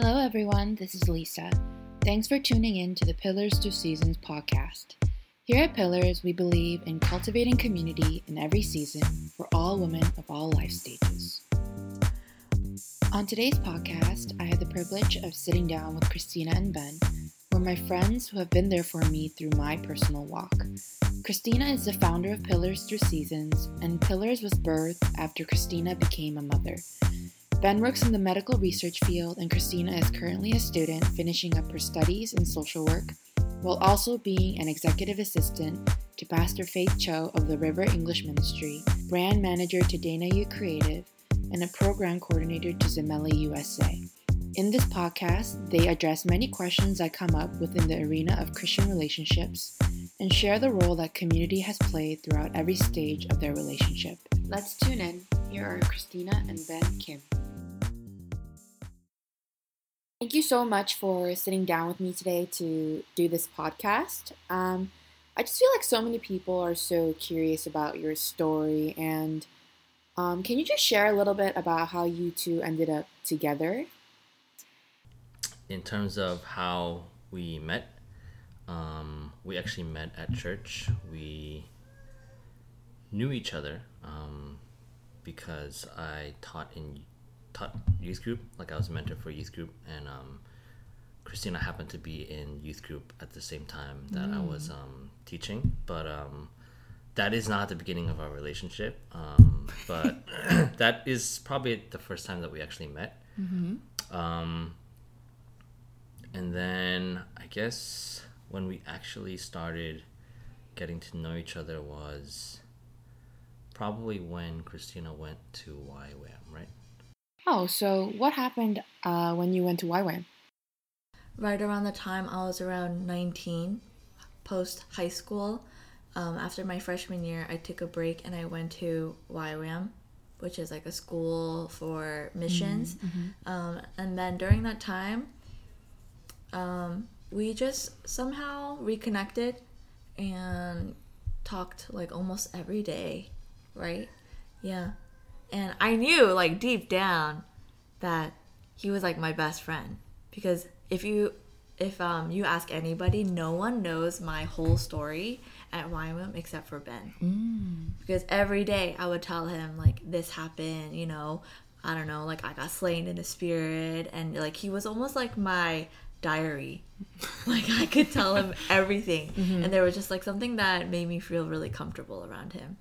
Hello, everyone. This is Lisa. Thanks for tuning in to the Pillars Through Seasons podcast. Here at Pillars, we believe in cultivating community in every season for all women of all life stages. On today's podcast, I had the privilege of sitting down with Christina and Ben, who are my friends who have been there for me through my personal walk. Christina is the founder of Pillars Through Seasons, and Pillars was birthed after Christina became a mother. Ben works in the medical research field, and Christina is currently a student finishing up her studies in social work, while also being an executive assistant to Pastor Faith Cho of the River English Ministry, brand manager to Dana U Creative, and a program coordinator to Zemeli USA. In this podcast, they address many questions that come up within the arena of Christian relationships and share the role that community has played throughout every stage of their relationship. Let's tune in. Here are Christina and Ben Kim. Thank you so much for sitting down with me today to do this podcast. Um, I just feel like so many people are so curious about your story, and um, can you just share a little bit about how you two ended up together? in terms of how we met, um, we actually met at church. We knew each other um, because I taught in taught youth group. Like I was a mentor for youth group, and um, Christina happened to be in youth group at the same time that I was um, teaching. But um, that is not the beginning of our relationship. Um, but that is probably the first time that we actually met. Um, and then I guess when we actually started getting to know each other was probably when Christina went to YWAM, right? Oh, so what happened uh, when you went to YWAM? right around the time I was around 19, post high school. Um, after my freshman year, I took a break and I went to YWAM, which is like a school for missions. Um, and then during that time, um, we just somehow reconnected and talked like almost every day, right? Yeah. And I knew like deep down that he was like my best friend because if you if um you ask anybody, no one knows my whole story at YWAM except for Ben. Because every day I would tell him like this happened, you know, I don't know, like I got slain in the spirit and like he was almost like my diary. like I could tell him everything. And there was just like something that made me feel really comfortable around him.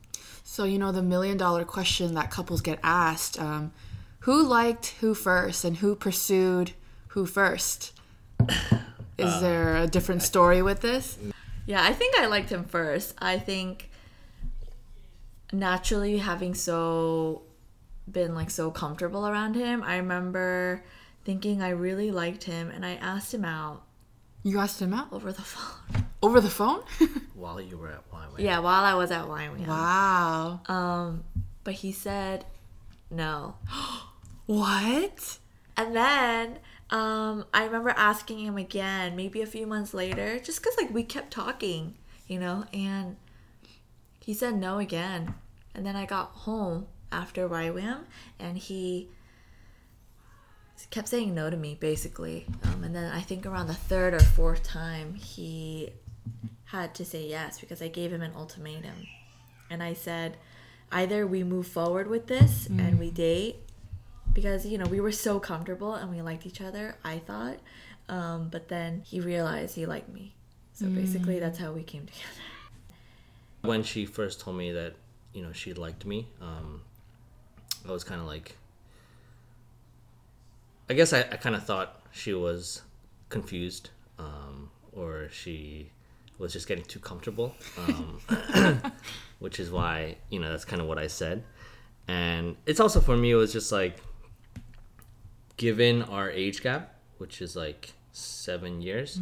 So, you know, the million dollar question that couples get asked um, who liked who first and who pursued who first? Is there a different story with this? Yeah, I think I liked him first. I think naturally having so been like so comfortable around him, I remember thinking I really liked him and I asked him out You asked him out over the phone. over the phone? While you were at YWAM. yeah, while I was at YWAM. wow. Um, but he said no. What? And then um, I remember asking him again, maybe a few months later, just because like we kept talking, you know, and he said no again. And then I got home after YWAM, and he kept saying no to me basically. Um, and then I think around the third or fourth time, he had to say yes because I gave him an ultimatum, and I said, either we move forward with this and we date because you know we were so comfortable and we liked each other i thought. Um, but then he realized he liked me. So basically that's how we came together. When she first told me that, you know, she liked me, um, I was kind of like, I guess I, I kind of thought she was confused um, or she was just getting too comfortable, um, which is why, you know, that's kind of what I said. And it's also for me, it was just like, given our age gap, which is like seven years.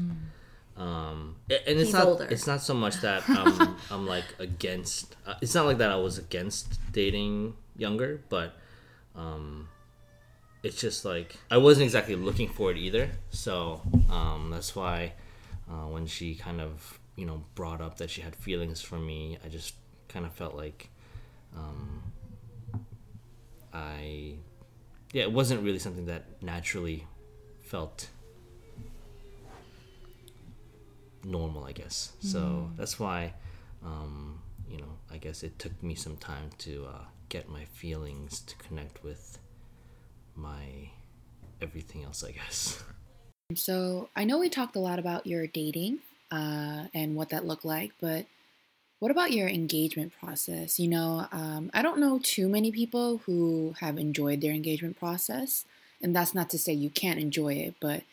Um, and it's He's not older. it's not so much that I'm, I'm like against. Uh, it's not like that I was against dating younger, but um, it's just like I wasn't exactly looking for it either. So um, that's why uh, when she kind of you know brought up that she had feelings for me, I just kind of felt like um, I yeah, it wasn't really something that naturally felt normal, I guess. So that's why, um, you know, I guess it took me some time to uh, get my feelings to connect with my everything else, I guess. So I know we talked a lot about your dating uh, and what that looked like, but what about your engagement process? You know, um, I don't know too many people who have enjoyed their engagement process, and that's not to say you can't enjoy it, but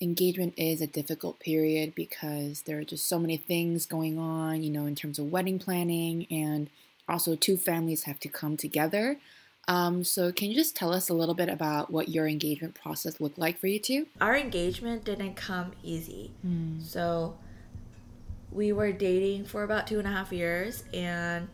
engagement is a difficult period because there are just so many things going on, you know, in terms of wedding planning, and also two families have to come together. Um, so, can you just tell us a little bit about what your engagement process looked like for you two? Our engagement didn't come easy. So we were dating for about two and a half years, and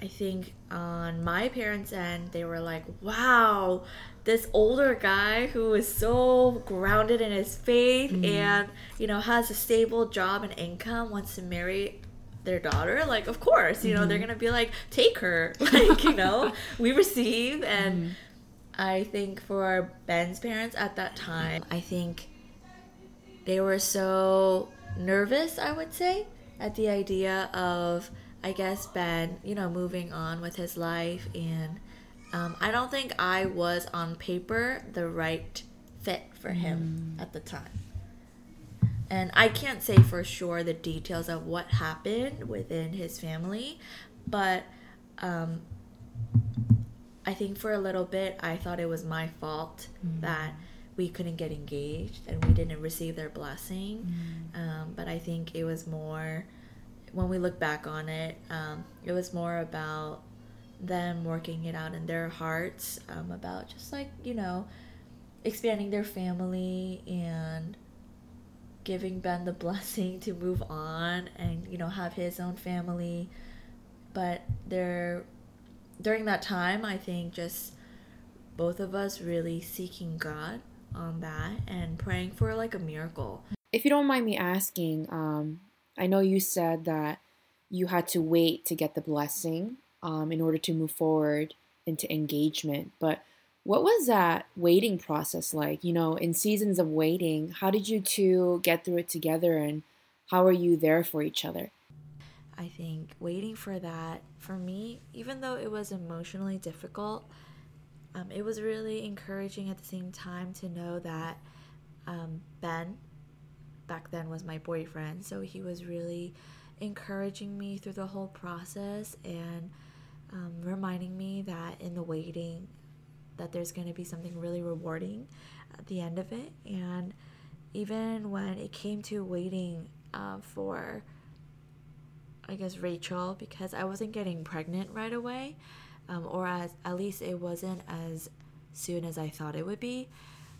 I think on my parents' end, they were like, wow, this older guy who is so grounded in his faith and, you know, has a stable job and income wants to marry their daughter like of course you know they're mm-hmm. gonna be like take her like you know we receive. And mm-hmm. i think for ben's parents at that time i think they were so nervous i would say at the idea of i guess ben you know moving on with his life. And um, i don't think i was on paper the right fit for him mm. at the time and I can't say for sure the details of what happened within his family, but um, I think for a little bit I thought it was my fault that we couldn't get engaged and we didn't receive their blessing. Um, but I think it was more, when we look back on it, um, it was more about them working it out in their hearts um, about just like, you know, expanding their family and giving Ben the blessing to move on and you know have his own family but there during that time I think just both of us really seeking God on that and praying for like a miracle. If you don't mind me asking, um, I know you said that you had to wait to get the blessing um, in order to move forward into engagement, but what was that waiting process like? You know, in seasons of waiting, how did you two get through it together and how are you there for each other? I think waiting for that for me, even though it was emotionally difficult, um, it was really encouraging at the same time to know that um, Ben, back then, was my boyfriend. So he was really encouraging me through the whole process and um, reminding me that in the waiting, that there's going to be something really rewarding at the end of it. And even when it came to waiting uh, for I guess Rachel because I wasn't getting pregnant right away, um, or as at least it wasn't as soon as I thought it would be.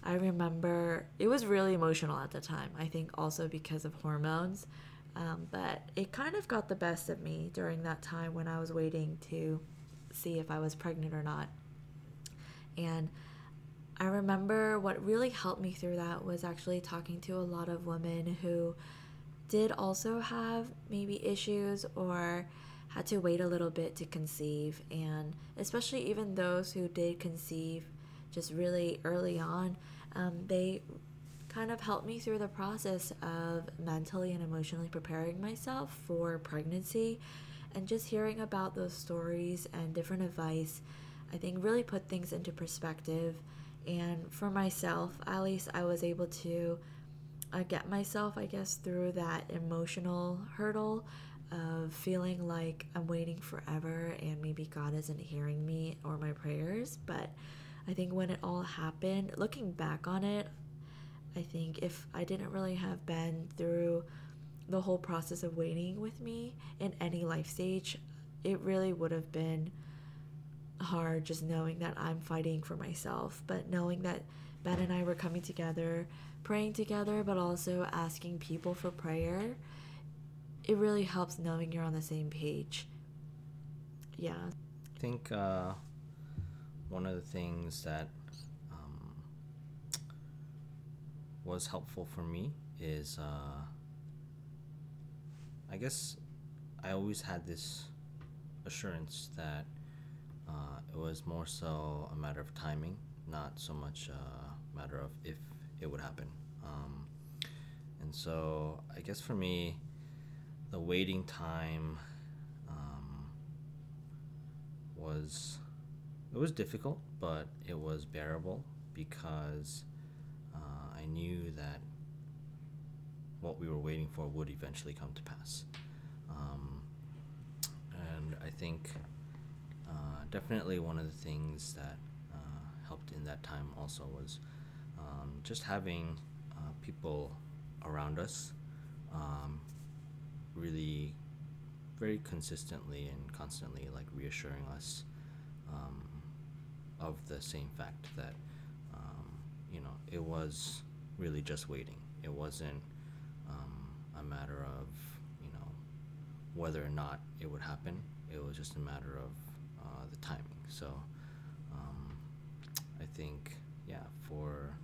I remember it was really emotional at the time. I think also because of hormones, um, but it kind of got the best of me during that time when I was waiting to see if I was pregnant or not. And I remember what really helped me through that was actually talking to a lot of women who did also have maybe issues or had to wait a little bit to conceive. And especially even those who did conceive just really early on, um, they kind of helped me through the process of mentally and emotionally preparing myself for pregnancy. And just hearing about those stories and different advice, I think really put things into perspective. And for myself, at least I was able to uh, get myself, I guess, through that emotional hurdle of feeling like I'm waiting forever and maybe God isn't hearing me or my prayers. But I think when it all happened, looking back on it, I think if I didn't really have Ben through the whole process of waiting with me in any life stage, it really would have been hard just knowing that I'm fighting for myself, but knowing that Ben and I were coming together, praying together, but also asking people for prayer, it really helps knowing you're on the same page. Yeah. I think uh, one of the things that um, was helpful for me is uh, I guess I always had this assurance that uh, it was more so a matter of timing, not so much a matter of if it would happen. Um, and so I guess for me, the waiting time um, was it was difficult, but it was bearable because uh, I knew that what we were waiting for would eventually come to pass. Um, and I think uh, definitely one of the things that uh, helped in that time also was um, just having uh, people around us um, really very consistently and constantly like reassuring us um, of the same fact that um, you know it was really just waiting. It wasn't um, a matter of you know whether or not it would happen. It was just a matter of uh, the timing. So um, I think yeah for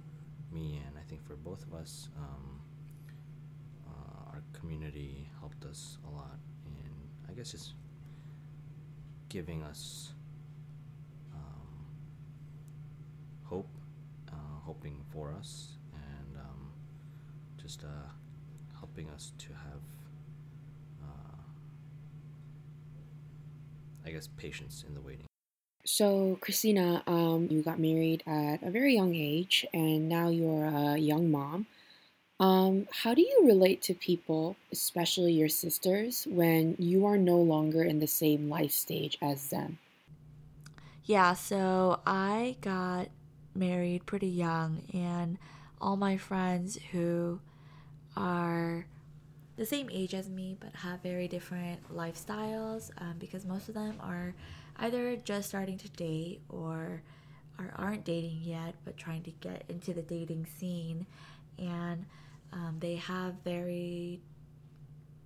me and I think for both of us um, uh, our community helped us a lot in I guess just giving us um, hope, uh, hoping for us, and um, just uh, helping us to have, uh, I guess, patience in the waiting. So, Christina, um, you got married at a very young age, and now you're a young mom. Um, how do you relate to people, especially your sisters, when you are no longer in the same life stage as them? Yeah, so I got married pretty young, and all my friends who are the same age as me but have very different lifestyles um, because most of them are either just starting to date or are, aren't dating yet but trying to get into the dating scene. And um, they have very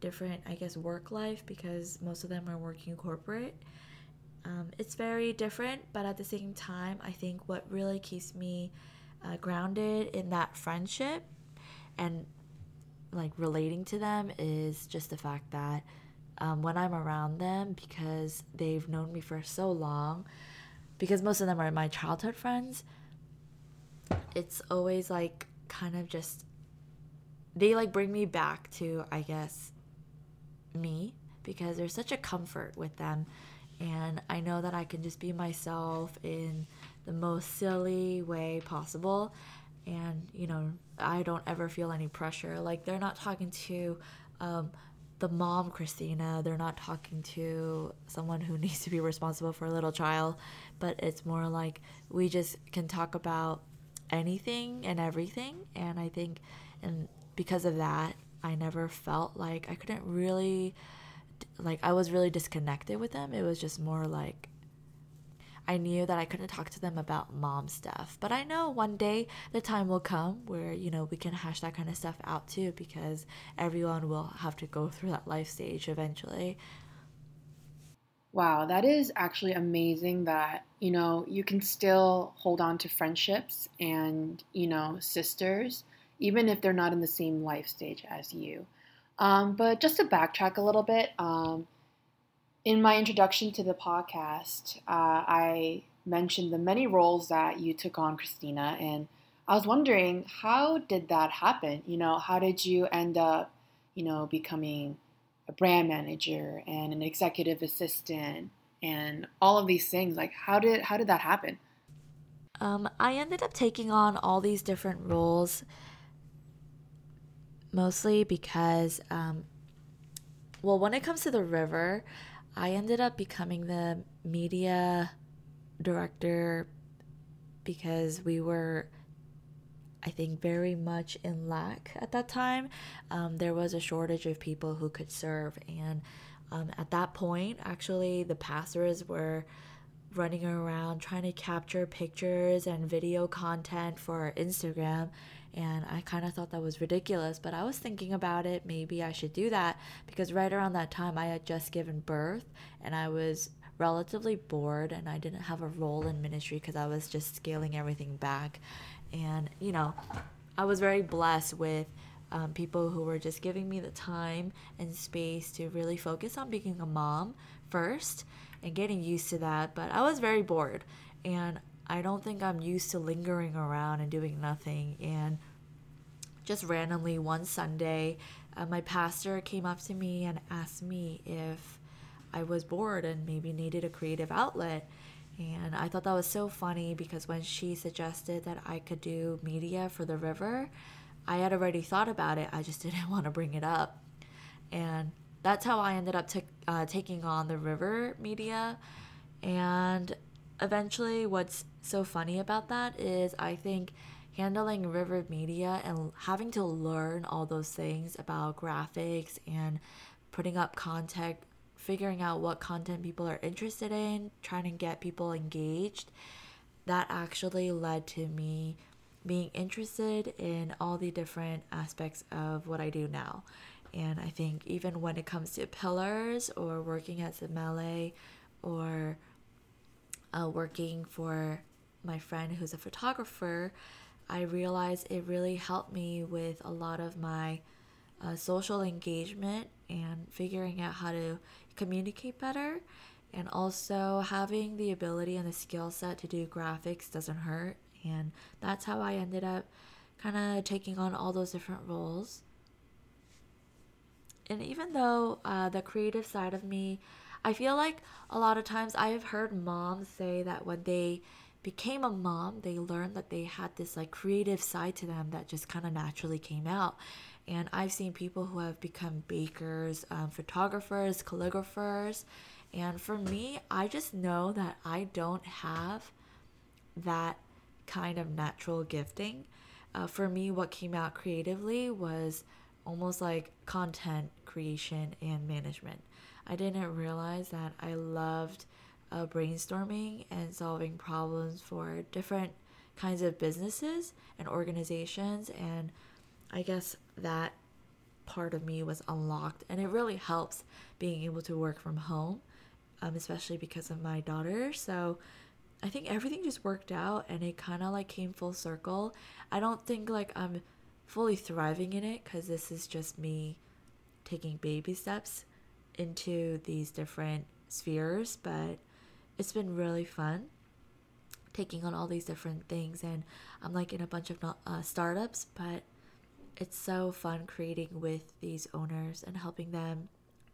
different i guess work life because most of them are working corporate. Um, it's very different but at the same time i think what really keeps me uh, grounded in that friendship and like relating to them is just the fact that um, when I'm around them because they've known me for so long, because most of them are my childhood friends, it's always like kind of just they like bring me back to I guess me because there's such a comfort with them. And I know that I can just be myself in the most silly way possible. And you know I don't ever feel any pressure. Like they're not talking to um, the mom Christina. They're not talking to someone who needs to be responsible for a little child. But it's more like we just can talk about anything and everything. And I think and because of that I never felt like I couldn't really like I was really disconnected with them. It was just more like I knew that I couldn't talk to them about mom stuff. But I know one day the time will come where, you know, we can hash that kind of stuff out too because everyone will have to go through that life stage eventually. Wow, that is actually amazing that, you know, you can still hold on to friendships and, you know, sisters, even if they're not in the same life stage as you. Um, but just to backtrack a little bit, um, in my introduction to the podcast, uh, I mentioned the many roles that you took on, Christina, and I was wondering how did that happen? You know, how did you end up, you know, becoming a brand manager and an executive assistant and all of these things? Like, how did how did that happen? Um, I ended up taking on all these different roles, mostly because, um, well, when it comes to the river, I ended up becoming the media director because we were, I think, very much in lack at that time. Um, there was a shortage of people who could serve. And um, at that point, actually, the pastors were running around trying to capture pictures and video content for Instagram and I kind of thought that was ridiculous, but I was thinking about it. Maybe I should do that because right around that time I had just given birth and I was relatively bored and I didn't have a role in ministry because I was just scaling everything back. And, you know, I was very blessed with um, people who were just giving me the time and space to really focus on being a mom first and getting used to that. But I was very bored. And I don't think I'm used to lingering around and doing nothing. And just randomly one Sunday, uh, my pastor came up to me and asked me if I was bored and maybe needed a creative outlet. And I thought that was so funny because when she suggested that I could do media for the river, I had already thought about it. I just didn't want to bring it up. And that's how I ended up t- uh, taking on the river media. And eventually, what's so funny about that is I think handling river media and having to learn all those things about graphics and putting up content figuring out what content people are interested in, trying to get people engaged, that actually led to me being interested in all the different aspects of what I do now. And I think even when it comes to pillars or working at Zemele or uh, working for my friend who's a photographer, I realized it really helped me with a lot of my uh, social engagement and figuring out how to communicate better. And also having the ability and the skill set to do graphics doesn't hurt. And that's how I ended up kind of taking on all those different roles. And even though uh, the creative side of me, I feel like a lot of times I have heard moms say that when they became a mom, they learned that they had this like creative side to them that just kind of naturally came out. And I've seen people who have become bakers, um, photographers, calligraphers. And for me, I just know that I don't have that kind of natural gifting. Uh, for me, what came out creatively was almost like content creation and management. I didn't realize that I loved uh, brainstorming and solving problems for different kinds of businesses and organizations. And I guess that part of me was unlocked. And it really helps being able to work from home, um, especially because of my daughter. So I think everything just worked out and it kind of like came full circle. I don't think like I'm fully thriving in it because this is just me taking baby steps into these different spheres, but it's been really fun taking on all these different things and i'm like in a bunch of uh, startups but it's so fun creating with these owners and helping them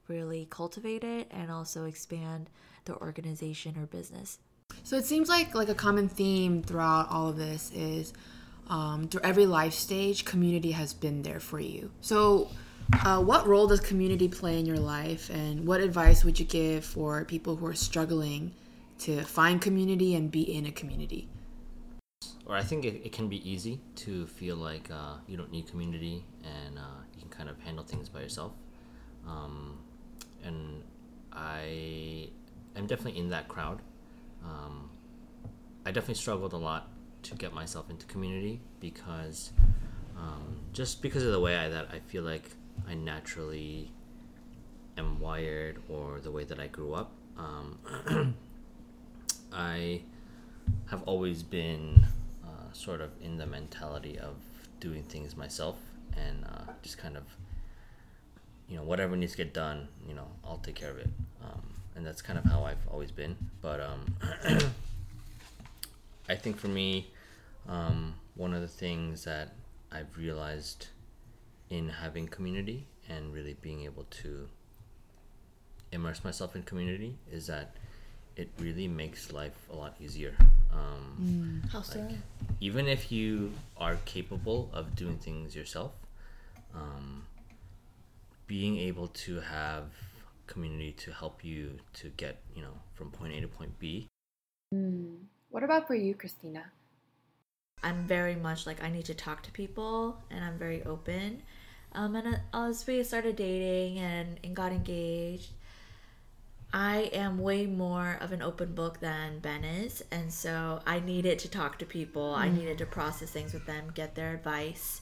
really cultivate it and also expand their organization or business. So it seems like like a common theme throughout all of this is um, through every life stage community has been there for you. So uh, what role does community play in your life and what advice would you give for people who are struggling to find community and be in a community. Or I think it, it can be easy to feel like uh, you don't need community and uh, you can kind of handle things by yourself. Um, and I am definitely in that crowd. Um, I definitely struggled a lot to get myself into community because um, just because of the way I, that I feel like I naturally am wired or the way that I grew up. Um, I have always been uh, sort of in the mentality of doing things myself and uh, just kind of, you know, whatever needs to get done, you know, I'll take care of it. Um, and that's kind of how I've always been. But um, I think for me, um, one of the things that I've realized in having community and really being able to immerse myself in community is that it really makes life a lot easier. Um, mm. How so? Like, even if you are capable of doing things yourself, um, being able to have community to help you to get you know from point A to point B. Mm. What about for you, Christina? I'm very much like I need to talk to people, and I'm very open. Um, and as we started dating and, and got engaged, I am way more of an open book than Ben is, and so I needed to talk to people. Mm. I needed to process things with them, get their advice.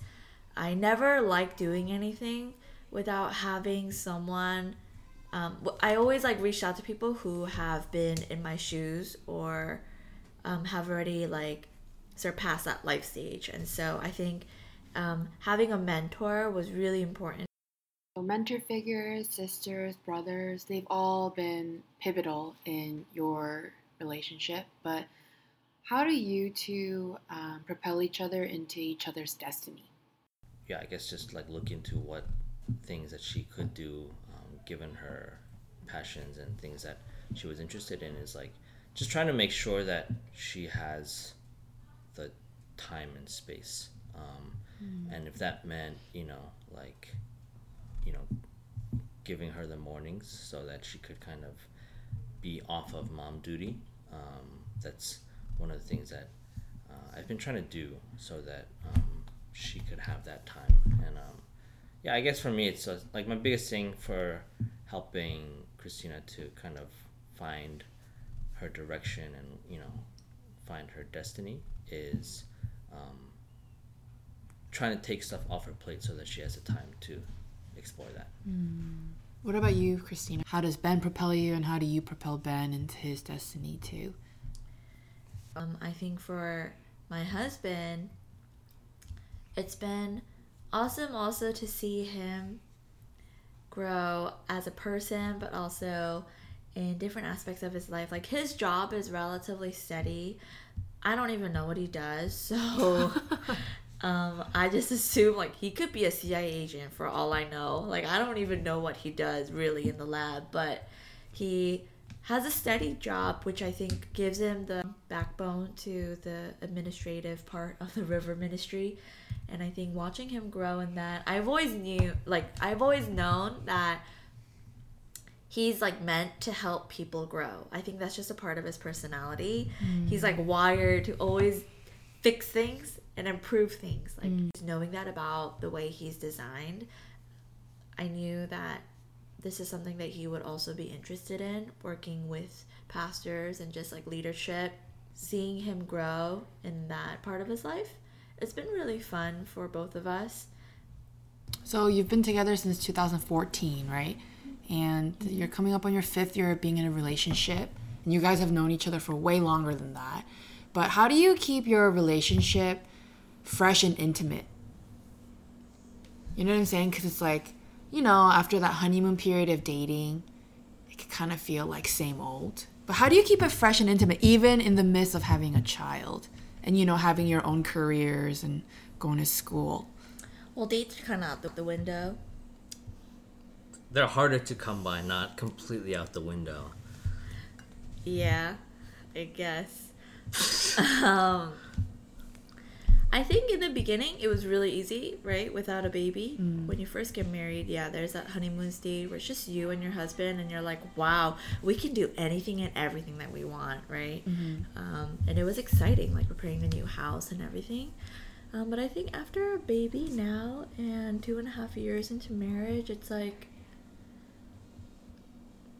I never like doing anything without having someone. Um, I always like reach out to people who have been in my shoes or um, have already like surpassed that life stage, and so I think um, having a mentor was really important mentor figures, sisters, brothers, they've all been pivotal in your relationship. But How do you two um, propel each other into each other's destiny? Yeah, I guess just like look into what things that she could do, um, given her passions and things that she was interested in, is like just trying to make sure that she has the time and space. Um, And if that meant, you know, like, you know, giving her the mornings so that she could kind of be off of mom duty, um, that's one of the things that uh, I've been trying to do so that um, she could have that time. And um, yeah, I guess for me, it's uh, like my biggest thing for helping Christina to kind of find her direction and you know find her destiny is um, trying to take stuff off her plate so that she has the time to explore that. What about you, Christina? How does Ben propel you, and how do you propel Ben into his destiny too? Um, I think for my husband, it's been awesome also to see him grow as a person, but also in different aspects of his life. Like his job is relatively steady. I don't even know what he does, so um, I just assume like he could be a CIA agent for all I know. Like I don't even know what he does really in the lab, but he has a steady job, which I think gives him the backbone to the administrative part of the river ministry. And I think watching him grow in that, I've always knew, like, I've always known that he's like meant to help people grow. I think that's just a part of his personality. He's mm. like wired to always fix things and improve things. Like, mm. just knowing that about the way he's designed, I knew that this is something that he would also be interested in working with pastors and just like leadership seeing him grow in that part of his life it's been really fun for both of us So you've been together since 2014, right? And you're coming up on your fifth year of being in a relationship, and you guys have known each other for way longer than that. But how do you keep your relationship fresh and intimate? You know what I'm saying? Because it's like, you know, after that honeymoon period of dating, it can kind of feel like same old. But how do you keep it fresh and intimate, even in the midst of having a child and, you know, having your own careers and going to school? well dates kind of out the window They're harder to come by, not completely out the window. yeah i guess. Um i think in the beginning it was really easy right without a baby. When you first get married yeah there's that honeymoon stage where it's just you and your husband and you're like wow we can do anything and everything that we want right? Um, and it was exciting like preparing the new house and everything. Um, but i think after a baby now and two and a half years into marriage it's like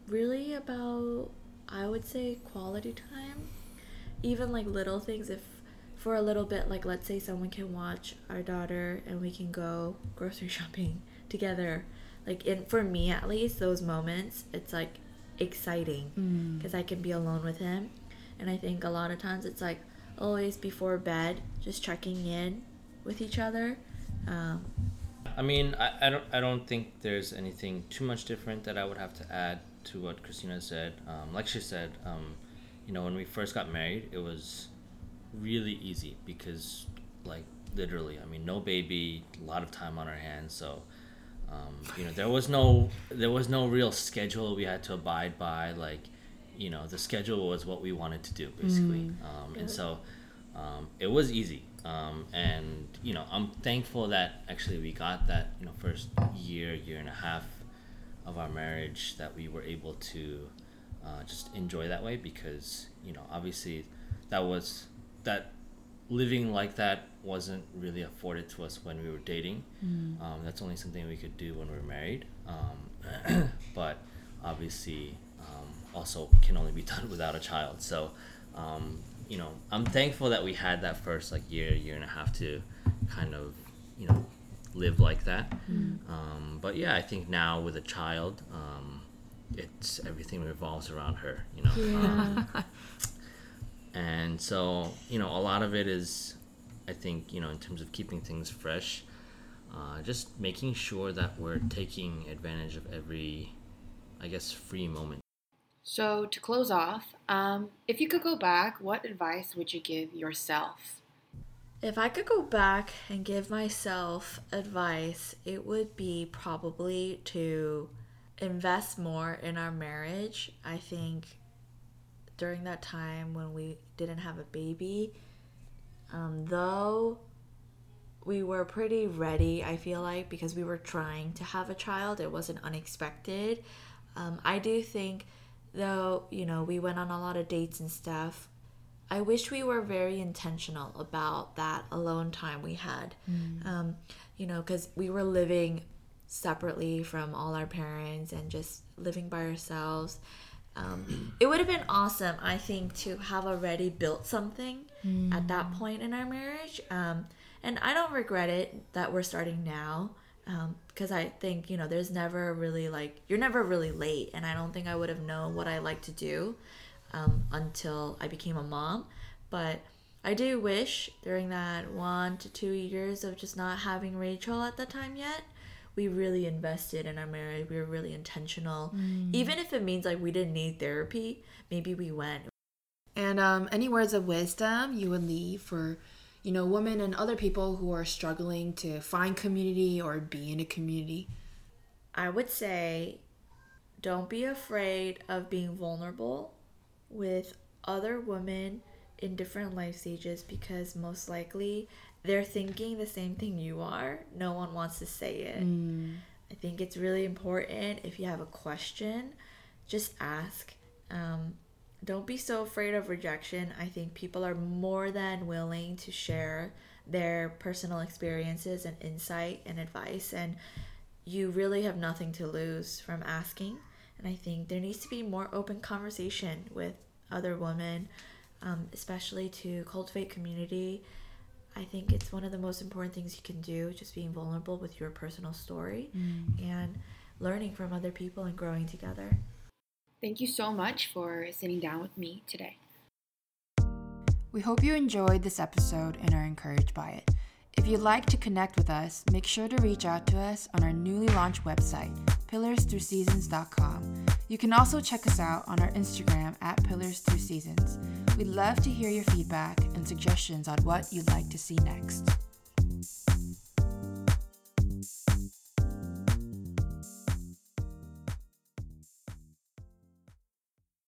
really about i would say quality time. Even like little things if for a little bit like let's say someone can watch our daughter and we can go grocery shopping together. Like in for me at least those moments it's like exciting because i can be alone with him. And i think a lot of times it's like always before bed just checking in with each other. Um, I mean, I, I don't I don't think there's anything too much different that I would have to add to what Christina said. Um, like she said, um, you know, when we first got married, it was really easy because, like, literally, I mean, no baby, a lot of time on our hands, so. Um, you know, there was no there was no real schedule we had to abide by. Like, you know, the schedule was what we wanted to do basically, um, and so um, it was easy. Um, and you know, I'm thankful that actually we got that you know first year, year and a half of our marriage that we were able to uh, just enjoy that way because you know obviously that was that living like that wasn't really afforded to us when we were dating. Um, that's only something we could do when we were married. Um, but obviously, um, also can only be done without a child. So, um, you know, I'm thankful that we had that first like year, year and a half to kind of, you know, live like that. Um, but yeah, I think now with a child, um, it's everything revolves around her. You know. Um, and so you know a lot of it is i think you know in terms of keeping things fresh uh, just making sure that we're taking advantage of every i guess free moment So, to close off, um, if you could go back, what advice would you give yourself? If I could go back and give myself advice, it would be probably to invest more in our marriage. I think during that time when we didn't have a baby, um, though we were pretty ready, I feel like, because we were trying to have a child, it wasn't unexpected. Um, I do think, though, you know, we went on a lot of dates and stuff. I wish we were very intentional about that alone time we had. Mm. Um, you know, because we were living separately from all our parents and just living by ourselves. Um, it would have been awesome, I think, to have already built something mm. at that mm. point in our marriage. Um, and I don't regret it that we're starting now um, because I think you know there's never really like you're never really late, and I don't think I would have known what I like to do um, until I became a mom. But I do wish during that one to two years of just not having Rachel at the time yet, we really invested in our marriage. We were really intentional, mm. even if it means like we didn't need therapy. Maybe we went. And um, any words of wisdom you would leave for you know, women and other people who are struggling to find community or be in a community? I would say don't be afraid of being vulnerable with other women in different life stages because most likely they're thinking the same thing you are. No one wants to say it. Mm. I think it's really important if you have a question, just ask. Um, don't be so afraid of rejection. I think people are more than willing to share their personal experiences and insight and advice, and you really have nothing to lose from asking. And I think there needs to be more open conversation with other women, um, especially to cultivate community. I think it's one of the most important things you can do, just being vulnerable with your personal story mm. and learning from other people and growing together. Thank you so much for sitting down with me today. We hope you enjoyed this episode and are encouraged by it. If you'd like to connect with us, make sure to reach out to us on our newly launched website, pillarsthroughseasons.com. You can also check us out on our Instagram at Pillars Through Seasons. We'd love to hear your feedback and suggestions on what you'd like to see next.